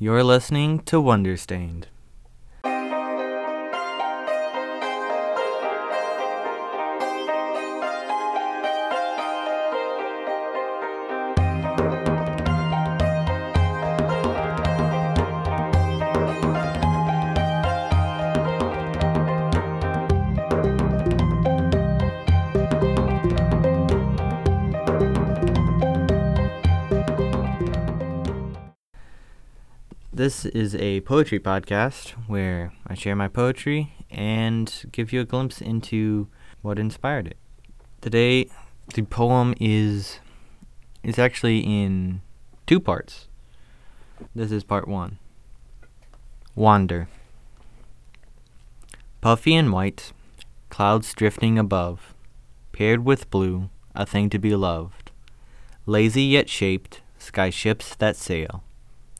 You're listening to Wonderstained. This is a poetry podcast where I share my poetry and give you a glimpse into what inspired it. Today, the poem is is actually in two parts. This is part 1. Wander. Puffy and white, clouds drifting above, paired with blue, a thing to be loved. Lazy yet shaped, sky ships that sail.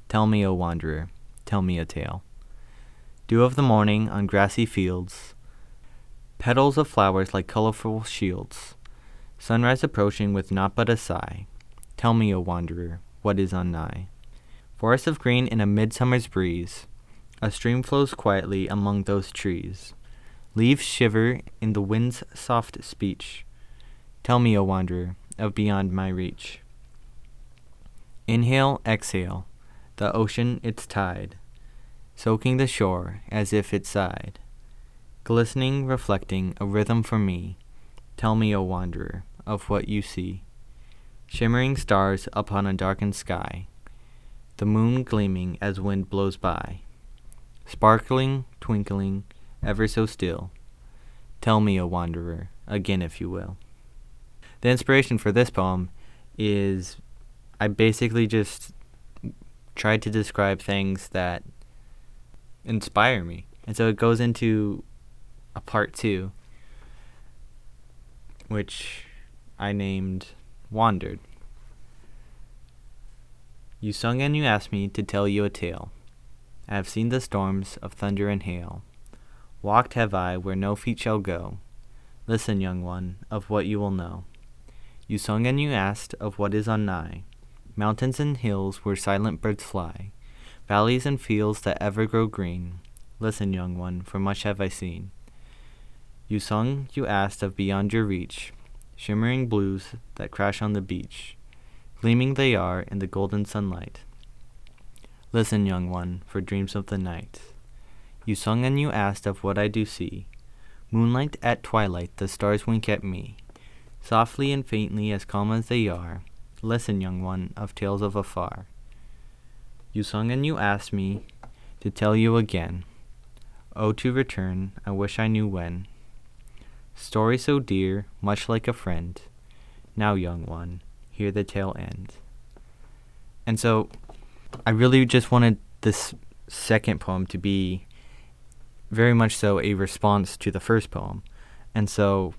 Tell me, O wanderer, tell me a tale. Dew of the morning on grassy fields, petals of flowers like colorful shields, sunrise approaching with naught but a sigh. Tell me, O wanderer, what is on nigh? Forest of green in a midsummer's breeze, a stream flows quietly among those trees. Leaves shiver in the wind's soft speech. Tell me, O wanderer, of beyond my reach. Inhale, exhale, the ocean its tide, soaking the shore as if it sighed. Glistening, reflecting, a rhythm for me. Tell me, O wanderer, of what you see. Shimmering stars upon a darkened sky, the moon gleaming as wind blows by. Sparkling, twinkling, ever so still. Tell me, O wanderer, again if you will. The inspiration for this poem is I basically just tried to describe things that inspire me. And so it goes into a part two, which I named Wandered. You sung and you asked me to tell you a tale. I have seen the storms of thunder and hail. Walked have I where no feet shall go. Listen, young one, of what you will know. You sung and you asked of what is on nigh. Mountains and hills where silent birds fly, valleys and fields that ever grow green. Listen, young one, for much have I seen. You sung, you asked of beyond your reach, shimmering blues that crash on the beach. Gleaming they are in the golden sunlight. Listen, young one, for dreams of the night. You sung and you asked of what I do see. Moonlight at twilight, the stars wink at me. Softly and faintly, as calm as they are, Listen, young one, of tales of afar. You sung and you asked me to tell you again. Oh, to return, I wish I knew when. Story so dear, much like a friend. Now, young one, hear the tale end. And so, I really just wanted this second poem to be very much so a response to the first poem. And so,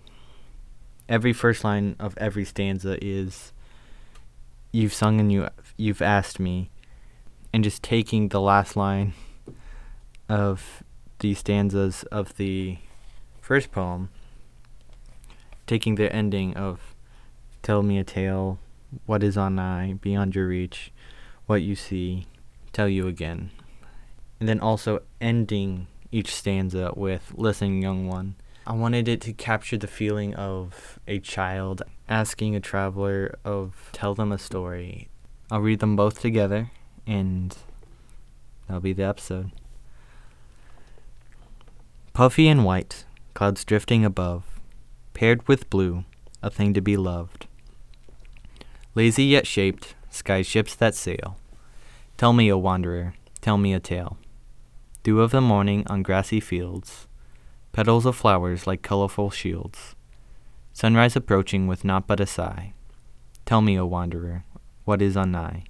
every first line of every stanza is you've sung and you you've asked me, and just taking the last line of the stanzas of the first poem, taking the ending of "Tell me a tale, what is on eye, beyond your reach, what you see, tell you again," and then also ending each stanza with "Listen, young one." I wanted it to capture the feeling of a child asking a traveler of tell them a story. I'll read them both together and that'll be the episode. Puffy and white, clouds drifting above, paired with blue, a thing to be loved. Lazy yet shaped, sky ships that sail. Tell me, O wanderer, tell me a tale. Dew of the morning on grassy fields, petals of flowers like colorful shields. Sunrise approaching with naught but a sigh. Tell me, O wanderer, what is on nigh?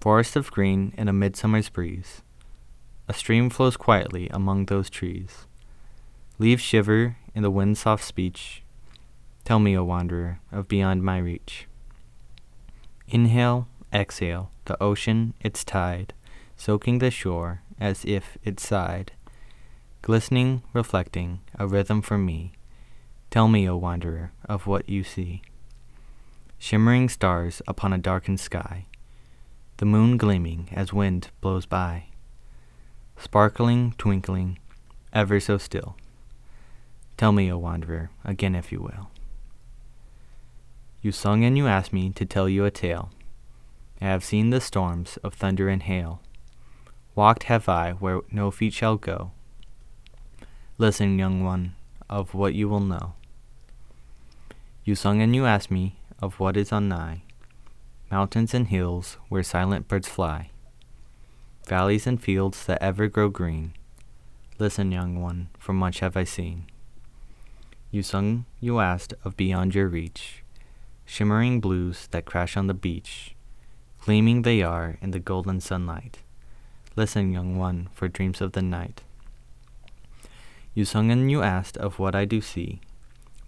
Forest of green in a midsummer's breeze. A stream flows quietly among those trees. Leaves shiver in the wind's soft speech. Tell me, O wanderer, of beyond my reach. Inhale, exhale, the ocean, its tide, soaking the shore as if it sighed glistening, reflecting, a rhythm for me. Tell me, O wanderer, of what you see. Shimmering stars upon a darkened sky, the moon gleaming as wind blows by, sparkling, twinkling, ever so still. Tell me, O wanderer, again if you will. You sung and you asked me to tell you a tale. I have seen the storms of thunder and hail. Walked have I where no feet shall go. Listen, young one, of what you will know. You sung and you asked me of what is on nigh, mountains and hills where silent birds fly, valleys and fields that ever grow green. Listen, young one, for much have I seen. You sung, you asked of beyond your reach, shimmering blues that crash on the beach, gleaming they are in the golden sunlight. Listen, young one, for dreams of the night. You sung and you asked of what I do see,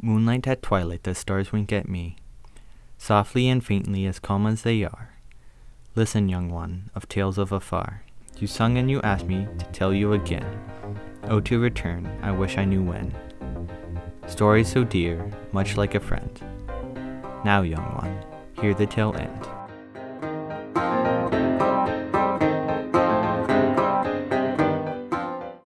Moonlight at twilight, the stars wink at me, softly and faintly as calm as they are. Listen, young one, of tales of afar. You sung and you asked me to tell you again. Oh, to return, I wish I knew when. Stories so dear, much like a friend. Now, young one, hear the tale end.